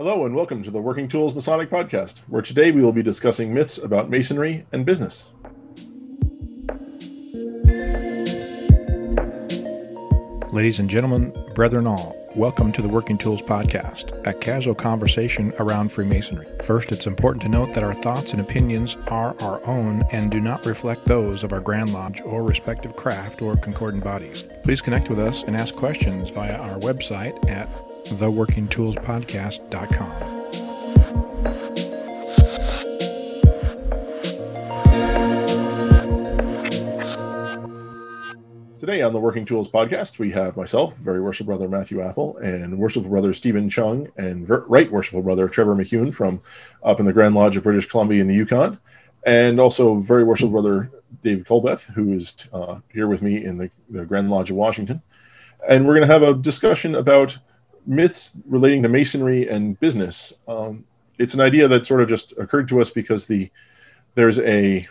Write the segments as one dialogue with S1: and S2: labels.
S1: Hello, and welcome to the Working Tools Masonic Podcast, where today we will be discussing myths about masonry and business.
S2: Ladies and gentlemen, brethren all, welcome to the Working Tools Podcast, a casual conversation around Freemasonry. First, it's important to note that our thoughts and opinions are our own and do not reflect those of our Grand Lodge or respective craft or concordant bodies. Please connect with us and ask questions via our website at theworkingtoolspodcast.com.
S1: Today on the Working Tools Podcast, we have myself, Very Worshipful Brother Matthew Appel, and Worshipful Brother Steven Chung, and Right Worshipful Brother Trevor McKeown from up in the Grand Lodge of British Columbia in the Yukon, and also Very Worshipful Brother David Colbeth, who is uh, here with me in the, the Grand Lodge of Washington. And we're going to have a discussion about myths relating to masonry and business. Um, it's an idea that sort of just occurred to us because the there's a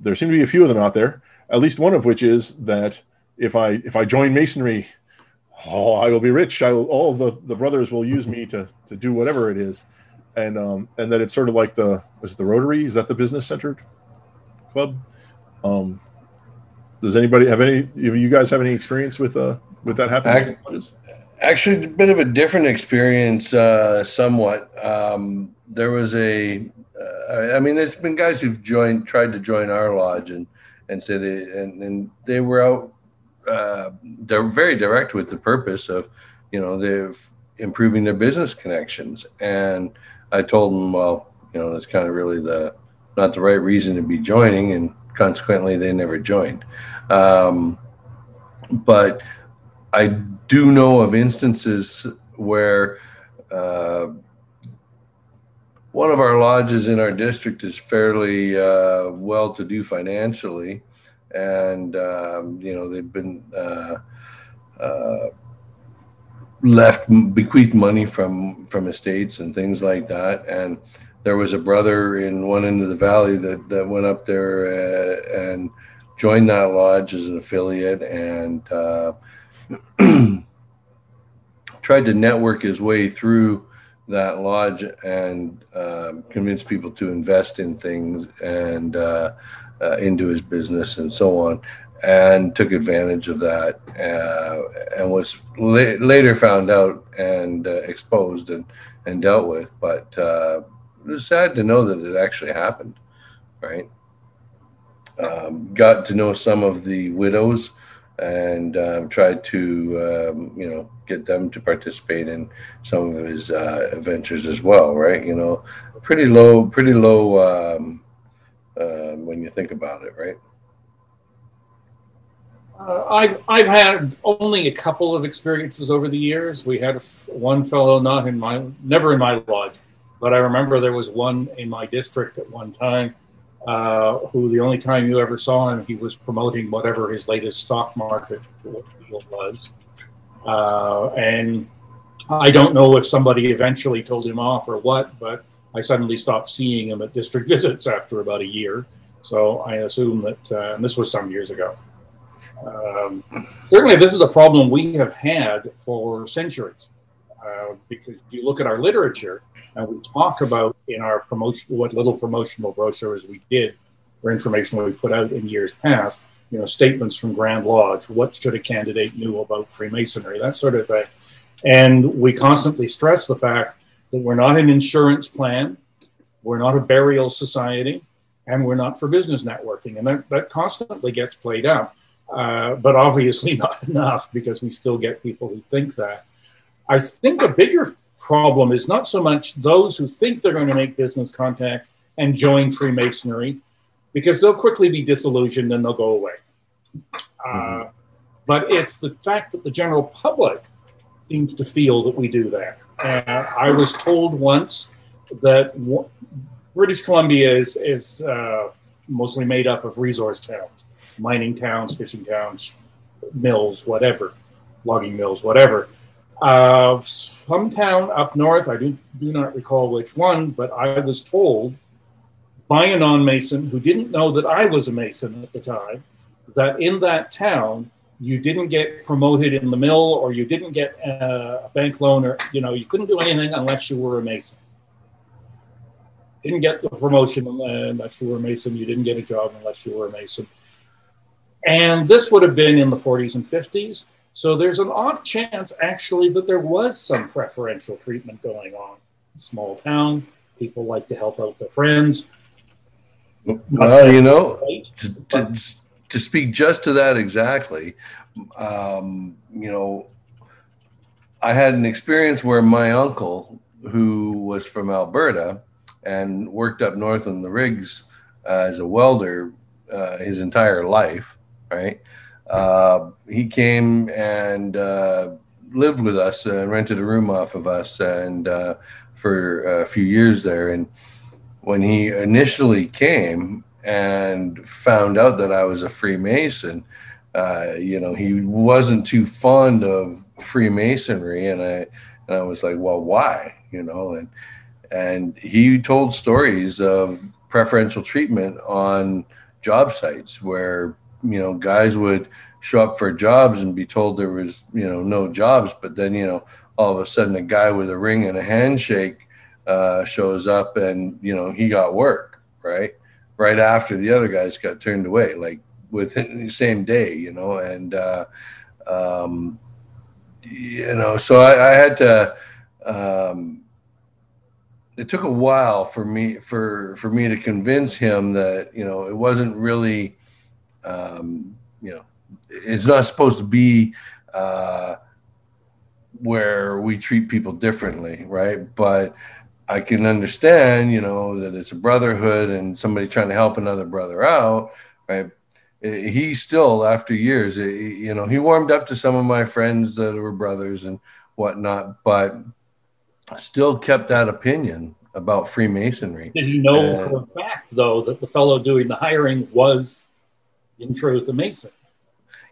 S1: there seem to be a few of them out there. At least one of which is that if I if I join masonry, oh, I will be rich. I will, all the the brothers will use me to to do whatever it is, and um and that it's sort of like the is it the Rotary? Is that the business centered club? Um, does anybody have any? You guys have any experience with uh with that happening?
S3: Actually, a bit of a different experience, uh, somewhat. Um, there was a, uh, I mean, there's been guys who've joined, tried to join our lodge, and and said they, and and they were out. Uh, they're very direct with the purpose of, you know, they're improving their business connections. And I told them, well, you know, that's kind of really the not the right reason to be joining, and consequently, they never joined. Um, but I do know of instances where uh, one of our lodges in our district is fairly uh, well to do financially, and um, you know they've been uh, uh, left bequeathed money from from estates and things like that, and there was a brother in one end of the valley that, that went up there uh, and joined that lodge as an affiliate and uh, tried to network his way through that lodge and um, convince people to invest in things and uh, uh, into his business and so on and took advantage of that uh, and was la- later found out and uh, exposed and, and dealt with. But uh, it was sad to know that it actually happened right? Um, got to know some of the widows and um, tried to um, you know get them to participate in some of his uh, ventures as well right? You know pretty low pretty low um, uh, when you think about it right?
S4: Uh, I've I've had only a couple of experiences over the years. We had one fellow not in my never in my lodge, but I remember there was one in my district at one time uh, who the only time you ever saw him, he was promoting whatever his latest stock market deal was. Uh, and I don't know if somebody eventually told him off or what, but I suddenly stopped seeing him at district visits after about a year. So I assume that, uh, and this was some years ago. Um, certainly, this is a problem we have had for centuries. Uh, because if you look at our literature, and we talk about in our promotion, what little promotional brochures we did or information we put out in years past, you know, statements from Grand Lodge, what should a candidate know about Freemasonry, that sort of thing. And we constantly stress the fact that we're not an insurance plan, we're not a burial society, and we're not for business networking. And that, that constantly gets played out. Uh, but obviously not enough because we still get people who think that. I think a bigger problem is not so much those who think they're going to make business contact and join Freemasonry, because they'll quickly be disillusioned and they'll go away. Mm-hmm. Uh, but it's the fact that the general public seems to feel that we do that. Uh, I was told once that w- British Columbia is, is uh, mostly made up of resource towns, mining towns, fishing towns, mills, whatever, logging mills, whatever uh, some town up north. I do, do not recall which one, but I was told by a non Mason who didn't know that I was a Mason at the time that in that town you didn't get promoted in the mill or you didn't get a bank loan or you know you couldn't do anything unless you were a mason didn't get the promotion unless you were a mason you didn't get a job unless you were a mason and this would have been in the 40s and 50s so there's an off chance actually that there was some preferential treatment going on small town people like to help out their friends
S3: well you know to, to, to speak just to that exactly, um, you know, I had an experience where my uncle, who was from Alberta and worked up north in the rigs uh, as a welder uh, his entire life, right? Uh, he came and uh, lived with us and rented a room off of us and uh, for a few years there. And when he initially came, and found out that I was a Freemason, uh, you know, he wasn't too fond of Freemasonry, and I and I was like, well, why? You know, and and he told stories of preferential treatment on job sites where you know guys would show up for jobs and be told there was you know no jobs, but then you know all of a sudden a guy with a ring and a handshake uh, shows up and you know he got work, right? right after the other guys got turned away, like within the same day, you know, and uh, um, you know, so I, I had to. Um, it took a while for me for for me to convince him that you know it wasn't really, um, you know, it's not supposed to be. Uh, where we treat people differently, right? But I can understand, you know, that it's a brotherhood and somebody trying to help another brother out, right? He still, after years, you know, he warmed up to some of my friends that were brothers and whatnot, but still kept that opinion about Freemasonry.
S4: Did he know uh, for a fact, though, that the fellow doing the hiring was, in truth, a Mason?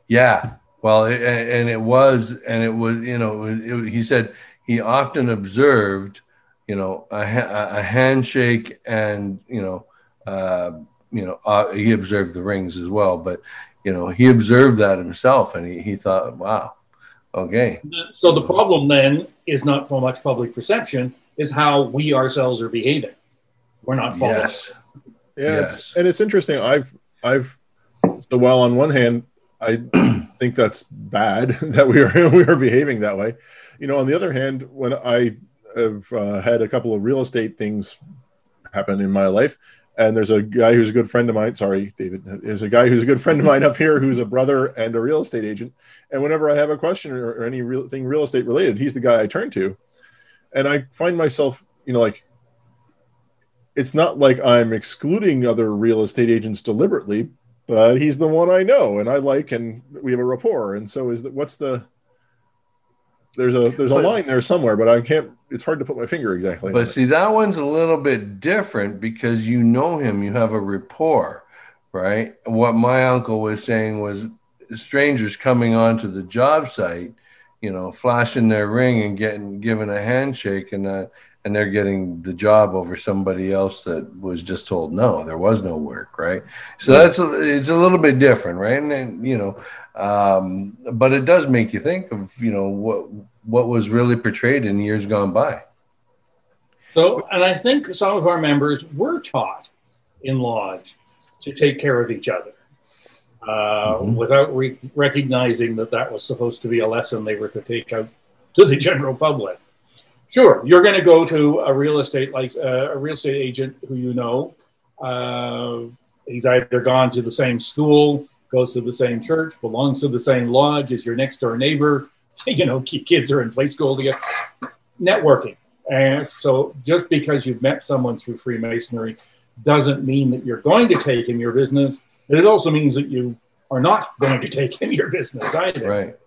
S3: Yeah. Well, it, and it was, and it was, you know, it, he said he often observed you know, a, a handshake and, you know, uh, you know, uh, he observed the rings as well, but, you know, he observed that himself and he, he thought, wow, okay.
S4: So the problem then is not so much public perception, is how we ourselves are behaving. We're not following.
S3: Yes.
S1: Yeah. Yes. It's, and it's interesting. I've, I've, so while on one hand, I think that's bad that we are we are behaving that way. You know, on the other hand, when I have uh, had a couple of real estate things happen in my life. And there's a guy who's a good friend of mine. Sorry, David. Is a guy who's a good friend of mine up here who's a brother and a real estate agent. And whenever I have a question or, or any real thing real estate related, he's the guy I turn to. And I find myself, you know, like it's not like I'm excluding other real estate agents deliberately, but he's the one I know and I like, and we have a rapport. And so, is that what's the there's a there's a but, line there somewhere, but I can't. It's hard to put my finger exactly.
S3: But see, that one's a little bit different because you know him, you have a rapport, right? What my uncle was saying was strangers coming onto the job site, you know, flashing their ring and getting given a handshake, and uh, and they're getting the job over somebody else that was just told no, there was no work, right? So that's a, it's a little bit different, right? And, and you know, um, but it does make you think of you know what what was really portrayed in years gone by.
S4: So, and I think some of our members were taught in lodge to take care of each other. Uh, mm-hmm. without re- recognizing that that was supposed to be a lesson they were to take out to the general public. Sure, you're going to go to a real estate like uh, a real estate agent who you know. Uh, he's either gone to the same school, goes to the same church, belongs to the same lodge as your next door neighbor. you know, kids are in play school together. Networking. And so just because you've met someone through Freemasonry doesn't mean that you're going to take in your business. But It also means that you are not going to take in your business either.
S3: Right.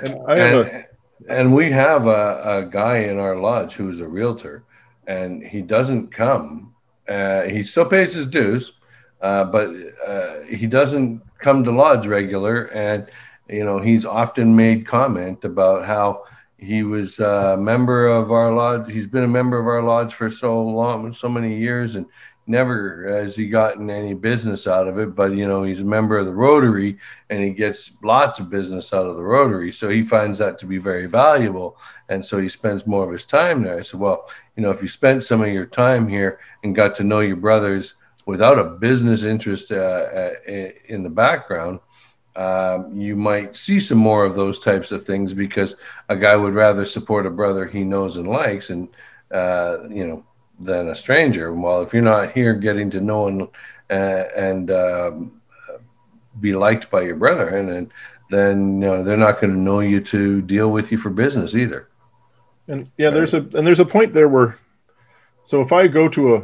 S3: And, and, a- and we have a, a, guy in our lodge who's a realtor, and he doesn't come. Uh, he still pays his dues, uh, but uh, he doesn't come to lodge regular, and you know he's often made comment about how he was a member of our lodge. He's been a member of our lodge for so long, so many years, and never has he gotten any business out of it, but you know, he's a member of the Rotary and he gets lots of business out of the Rotary. So he finds that to be very valuable. And so he spends more of his time there. I said, well, you know, if you spent some of your time here and got to know your brothers without a business interest uh, uh in the background, um, you might see some more of those types of things because a guy would rather support a brother he knows and likes and, uh, you know, than a stranger. Well, if you're not here getting to know and uh, and um, be liked by your brethren, and then you know, they're not going to know you to deal with you for business either.
S1: And yeah, there's a and there's a point there where, so if I go to a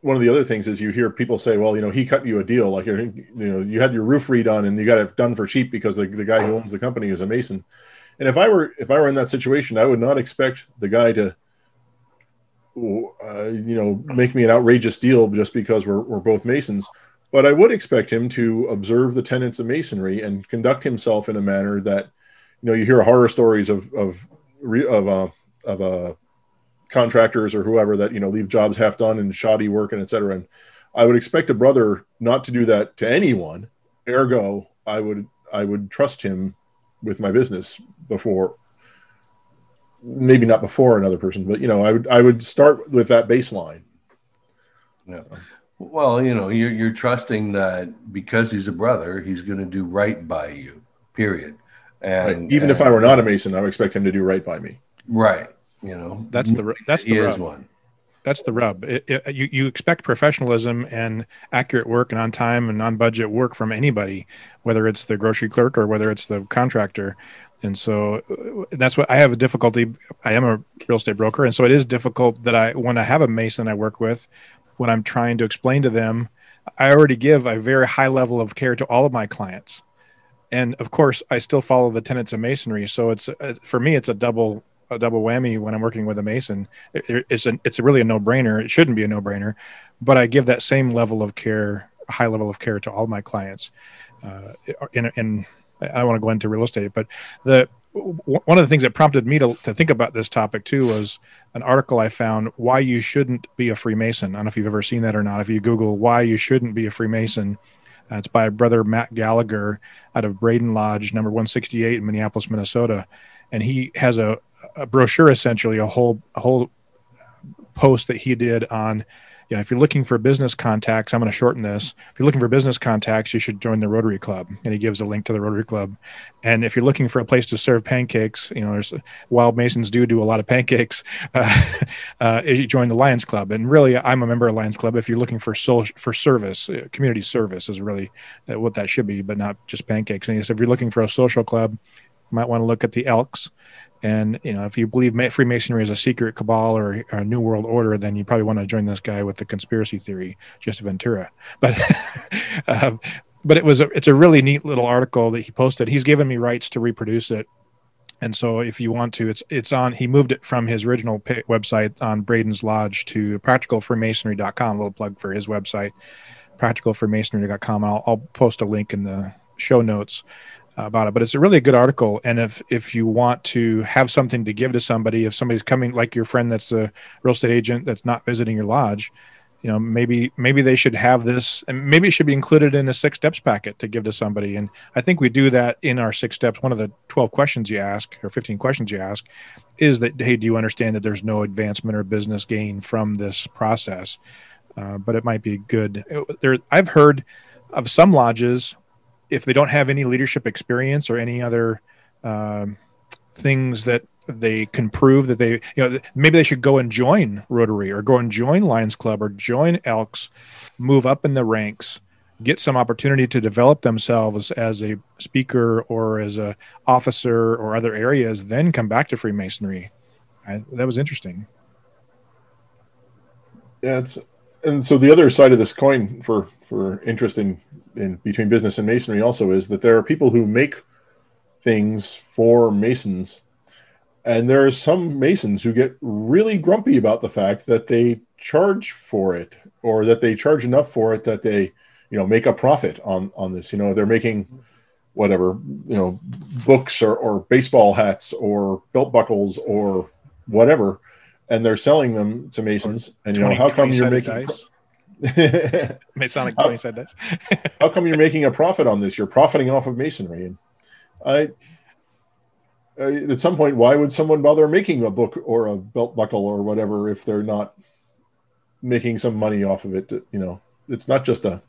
S1: one of the other things is you hear people say, well, you know, he cut you a deal, like you know, you had your roof redone and you got it done for cheap because the, the guy who owns the company is a mason. And if I were if I were in that situation, I would not expect the guy to uh, you know, make me an outrageous deal just because we're, we're both Masons. But I would expect him to observe the tenets of Masonry and conduct himself in a manner that, you know, you hear horror stories of of of uh, of uh, contractors or whoever that you know leave jobs half done and shoddy work and etc. And I would expect a brother not to do that to anyone. Ergo, I would I would trust him with my business before maybe not before another person, but you know, I would I would start with that baseline.
S3: Yeah. Well, you know, you're you're trusting that because he's a brother, he's going to do right by you. Period.
S1: And right. even and, if I were not a Mason, I would expect him to do right by me.
S3: Right. You know,
S2: that's the that's the rub. one. That's the rub. It, it, you you expect professionalism and accurate work and on time and on budget work from anybody, whether it's the grocery clerk or whether it's the contractor and so uh, that's what I have a difficulty. I am a real estate broker, and so it is difficult that I when I have a mason I work with, when I'm trying to explain to them, I already give a very high level of care to all of my clients, and of course I still follow the tenets of masonry. So it's uh, for me it's a double a double whammy when I'm working with a mason. It, it's a it's really a no brainer. It shouldn't be a no brainer, but I give that same level of care, high level of care to all my clients. Uh, in, in I want to go into real estate, but the one of the things that prompted me to, to think about this topic too was an article I found why you shouldn't be a Freemason. I don't know if you've ever seen that or not. If you Google why you shouldn't be a Freemason, uh, it's by brother Matt Gallagher out of Braden Lodge, number 168 in Minneapolis, Minnesota. And he has a, a brochure, essentially, a whole, a whole post that he did on you know, if you're looking for business contacts, I'm going to shorten this. If you're looking for business contacts, you should join the Rotary Club. And he gives a link to the Rotary Club. And if you're looking for a place to serve pancakes, you know, there's Wild Masons do do a lot of pancakes. Uh, uh, you join the Lions Club. And really, I'm a member of Lions Club. If you're looking for social, for service, uh, community service is really uh, what that should be, but not just pancakes. And so if you're looking for a social club, you might want to look at the Elks and you know, if you believe Freemasonry is a secret cabal or, a new world order, then you probably want to join this guy with the conspiracy theory, Jesse Ventura. But uh, but it was a, it's a really neat little article that he posted. He's given me rights to reproduce it, and so if you want to, it's it's on. He moved it from his original website on Braden's Lodge to practicalfreemasonry.com. A little plug for his website, practicalfreemasonry.com. I'll, I'll post a link in the show notes about it. But it's a really good article. And if if you want to have something to give to somebody, if somebody's coming, like your friend that's a real estate agent that's not visiting your lodge, you know, maybe maybe they should have this, and maybe it should be included in a six steps packet to give to somebody. And I think we do that in our six steps. One of the twelve questions you ask or fifteen questions you ask is that hey, do you understand that there's no advancement or business gain from this process? Uh, but it might be good. There, I've heard of some lodges if they don't have any leadership experience or any other um, things that they can prove that they, you know, maybe they should go and join Rotary or go and join Lions Club or join Elks, move up in the ranks, get some opportunity to develop themselves as a speaker or as a officer or other areas, then come back to Freemasonry. I, that was interesting.
S1: Yeah, it's and so the other side of this coin for for interest in, in between business and masonry also is that there are people who make things for masons. And there are some masons who get really grumpy about the fact that they charge for it or that they charge enough for it that they you know make a profit on on this. You know they're making whatever you know books or, or baseball hats or belt buckles or whatever and they're selling them to masons. And you know, how come you're making? Pro-
S2: Masonic place that does.
S1: how come you're making a profit on this? You're profiting off of masonry. And I, I, at some point, why would someone bother making a book or a belt buckle or whatever if they're not making some money off of it? You know, it's not just a.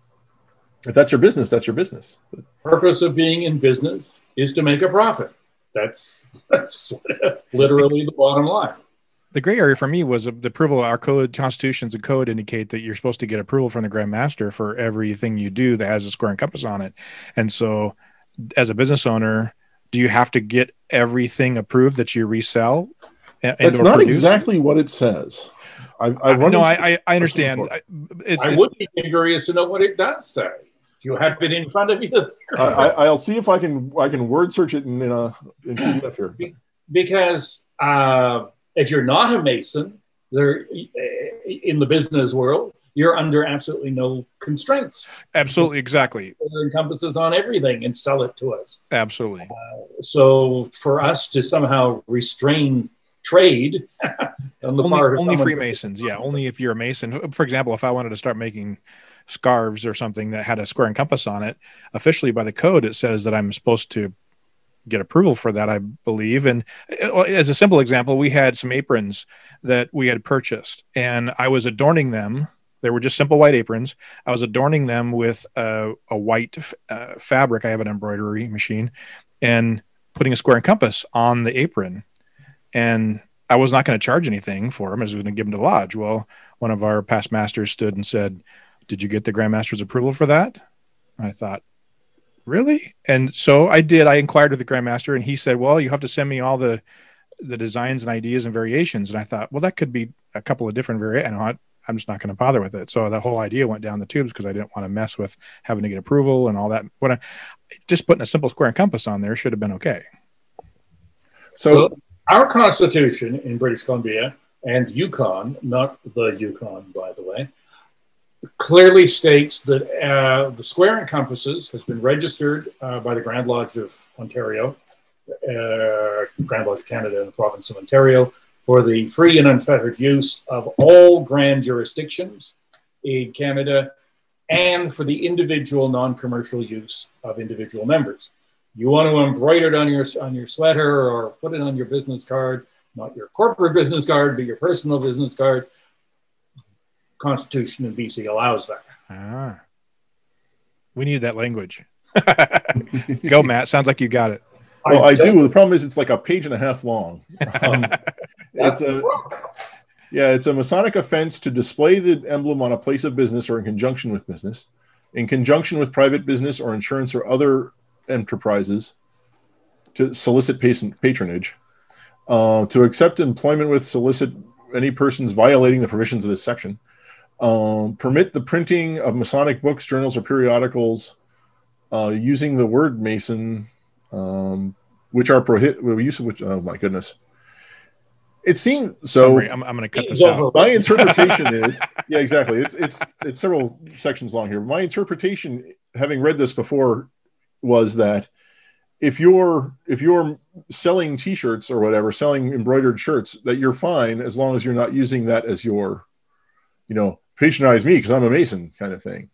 S1: If that's your business, that's your business. But,
S4: Purpose of being in business is to make a profit. That's that's literally the bottom line.
S2: The gray area for me was the approval. Our code, constitutions, and code indicate that you're supposed to get approval from the Grand Master for everything you do that has a square and compass on it. And so, as a business owner, do you have to get everything approved that you resell? and- and
S1: that's not
S2: produce?
S1: exactly what it says. I've,
S2: I,
S1: I've
S2: no, I, I, I understand.
S1: before.
S2: I- It's,
S4: I
S2: it's-
S4: would be curious to know what it does say. You have it in front of you.
S1: I, I, I'll see if I can I can word search it in, in a in PDF here.
S4: because uh, if you're not a mason, there in the business world, you're under absolutely no constraints.
S2: absolutely, exactly,
S4: It encompasses on everything and sell it to us.
S2: absolutely.
S4: Uh, so for us to somehow restrain trade on the
S2: only
S4: part of
S2: only Freemasons. Yeah, only if you're a Mason. For example, if I wanted to start making scarves or something that had a square and compass on it, officially by the code, it says that I'm supposed to get approval for that, I believe. And uh, as a simple example, we had some aprons that we had purchased, and I was adorning them. They were just simple white aprons. I was adorning them with a, a white uh, fabric. I have an embroidery machine, and putting a square and compass on the apron. And I was not going to charge anything for them. I was going to give them to lodge. Well, one of our past masters stood and said, "Did you get the grandmaster's approval for that?" And I thought, "Really?" And so I did. I inquired with the grandmaster, and he said, "Well, you have to send me all the the designs and ideas and variations." And I thought, "Well, that could be a couple of different variations." I'm just not going to bother with it. So the whole idea went down the tubes because I didn't want to mess with having to get approval and all that. What I, just putting a simple square and compass on there should have been okay.
S1: So,
S4: our constitution in British Columbia and Yukon, not the Yukon, by the way, clearly states that uh, the square and compasses has been registered uh, by the Grand Lodge of Ontario, uh, Grand Lodge of Canada, and the province of Ontario for the free and unfettered use of all grand jurisdictions in Canada and for the individual non-commercial use of individual members. You want to embroider it on your on your sweater or put it on your business card, not your corporate business card, but your personal business card. Constitution in BC allows that.
S2: Ah, we need that language. Go, Matt. Sounds like you got it.
S1: well, I
S4: don't-
S1: do. The problem is it's like a page and a half long. Um, it's a yeah, it's a Masonic offense to display the emblem on a place of business or in conjunction with business, in conjunction with private business or insurance or other enterprises, to solicit patronage, uh, to accept employment with solicit any persons violating the provisions of this section, um, permit the printing of Masonic books, journals, or periodicals uh, using the word Mason, um, which are prohibit. Use of which. Oh my goodness. It seems so.
S2: Summary. I'm, I'm going to cut this
S4: Seems
S2: out.
S1: My interpretation is, yeah, exactly. It's it's it's several sections long here. My interpretation, having read this before, was that if you're if you're selling T-shirts or whatever, selling embroidered shirts, that you're fine as long as you're not using that as your, you know, patronize me because I'm a Mason kind of thing.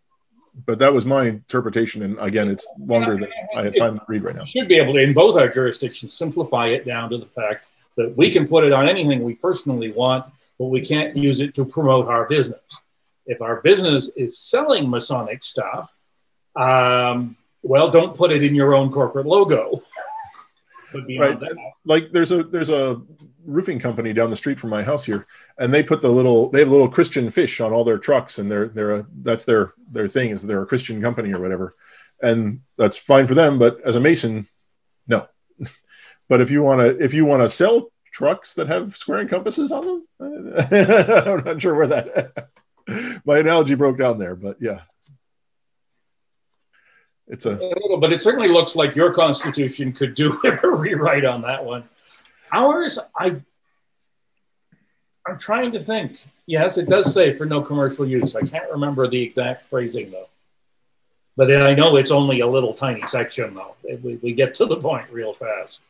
S1: But that was my interpretation, and again, it's longer than I have time to read right now.
S4: We should be able to, in both our jurisdictions, simplify it down to the fact that we can put it on anything we personally want, but we can't use it to promote our business. If our business is selling Masonic stuff, um, well, don't put it in your own corporate logo. but beyond
S1: Right. like there's a there's a roofing company down the street from my house here and they put the little they have a little christian fish on all their trucks and they're they're a, that's their their thing is they're a christian company or whatever and that's fine for them but as a mason no but if you want to if you want to sell trucks that have square and compasses on them i'm not sure where that my analogy broke down there but yeah it's a
S4: a little, but it certainly looks like your constitution could do a rewrite on that one. Ours, I, I'm trying to think. Yes, it does say for no commercial use. I can't remember the exact phrasing though. But I know it's only a little tiny section though. We, we get to the point real fast.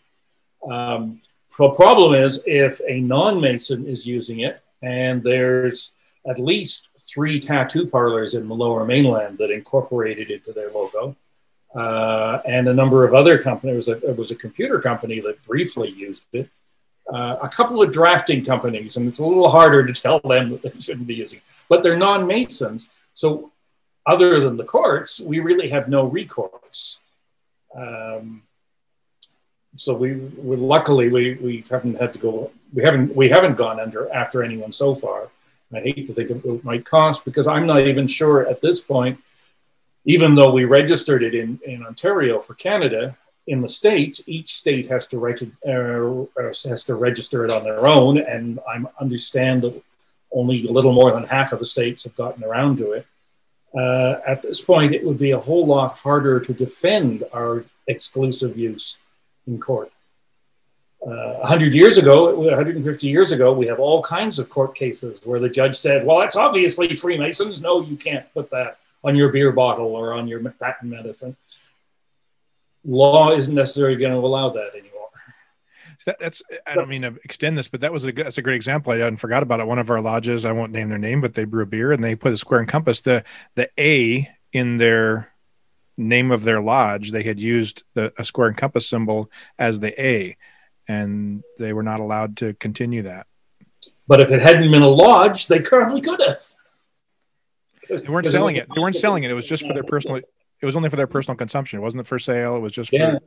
S4: Um, the problem is if a non-Mason is using it and there's at least three tattoo parlors in the lower mainland that incorporated it into their logo. Uh, and a number of other companies. It was, a, it was a computer company that briefly used it. Uh, a couple of drafting companies, and it's a little harder to tell them that they shouldn't be using, but they're non-masons. So, other than the courts, we really have no recourse. Um, so we, we luckily we, we haven't had to go we haven't we haven't gone under after anyone so far. I hate to think of what it might cost because I'm not even sure at this point, even though we registered it in, in Ontario for Canada, in the states, each state has to reg- uh, has to register it on their own, and I understand that only a little more than half of the states have gotten around to it. Uh, at this point, it would be a whole lot harder to defend our exclusive use in court. Uh, 100 years ago, 150 years ago, we have all kinds of court cases where the judge said, well, that's obviously Freemasons. No, you can't put that on your beer bottle or on your patent medicine. Law isn't necessarily going to allow that anymore.
S2: That, that's I don't mean to extend this, but that was a that's a great example. I hadn't forgot about it. One of our lodges, I won't name their name, but they brew beer and they put a square and compass. The the A in their name of their lodge, they had used the, a square and compass symbol as the A, and they were not allowed to continue that.
S4: But if it hadn't been a lodge, they probably could have.
S2: They weren't selling it. They weren't selling it. It was just for their personal. It was only for their personal consumption. It wasn't for sale. It was just
S4: yeah.
S2: for.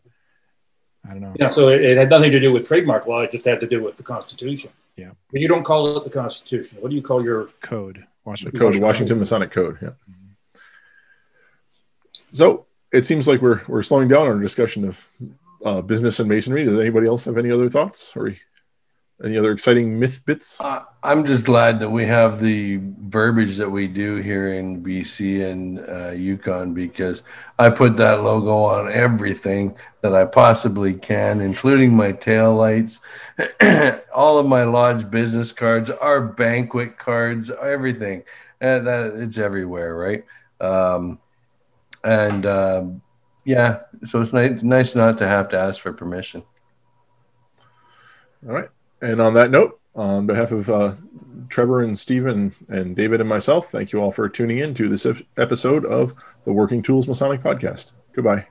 S2: I don't know.
S4: Yeah, so it, it, had nothing to do with trademark law. It just had to do with the Constitution.
S2: Yeah.
S4: But you don't call it the Constitution. What do you call your
S2: code?
S1: Washington, the code, Washington, Washington Masonic Code. Yeah. Mm-hmm. So it seems like we're we're slowing down our discussion of uh, business and masonry. Does anybody else have any other thoughts or any other exciting myth bits?
S3: Uh, I'm just glad that we have the verbiage that we do here in BC and uh, Yukon because I put that logo on everything that I possibly can, including my tail lights, all of my lodge business cards, our banquet cards, everything. And that it's everywhere, right? Um, and um, yeah, so it's nice, nice not to have to ask for permission.
S1: All right, and on that note, on behalf of uh, Trevor and Steven and David and myself, thank you all for tuning in to this episode of the Working Tools Masonic Podcast. Goodbye.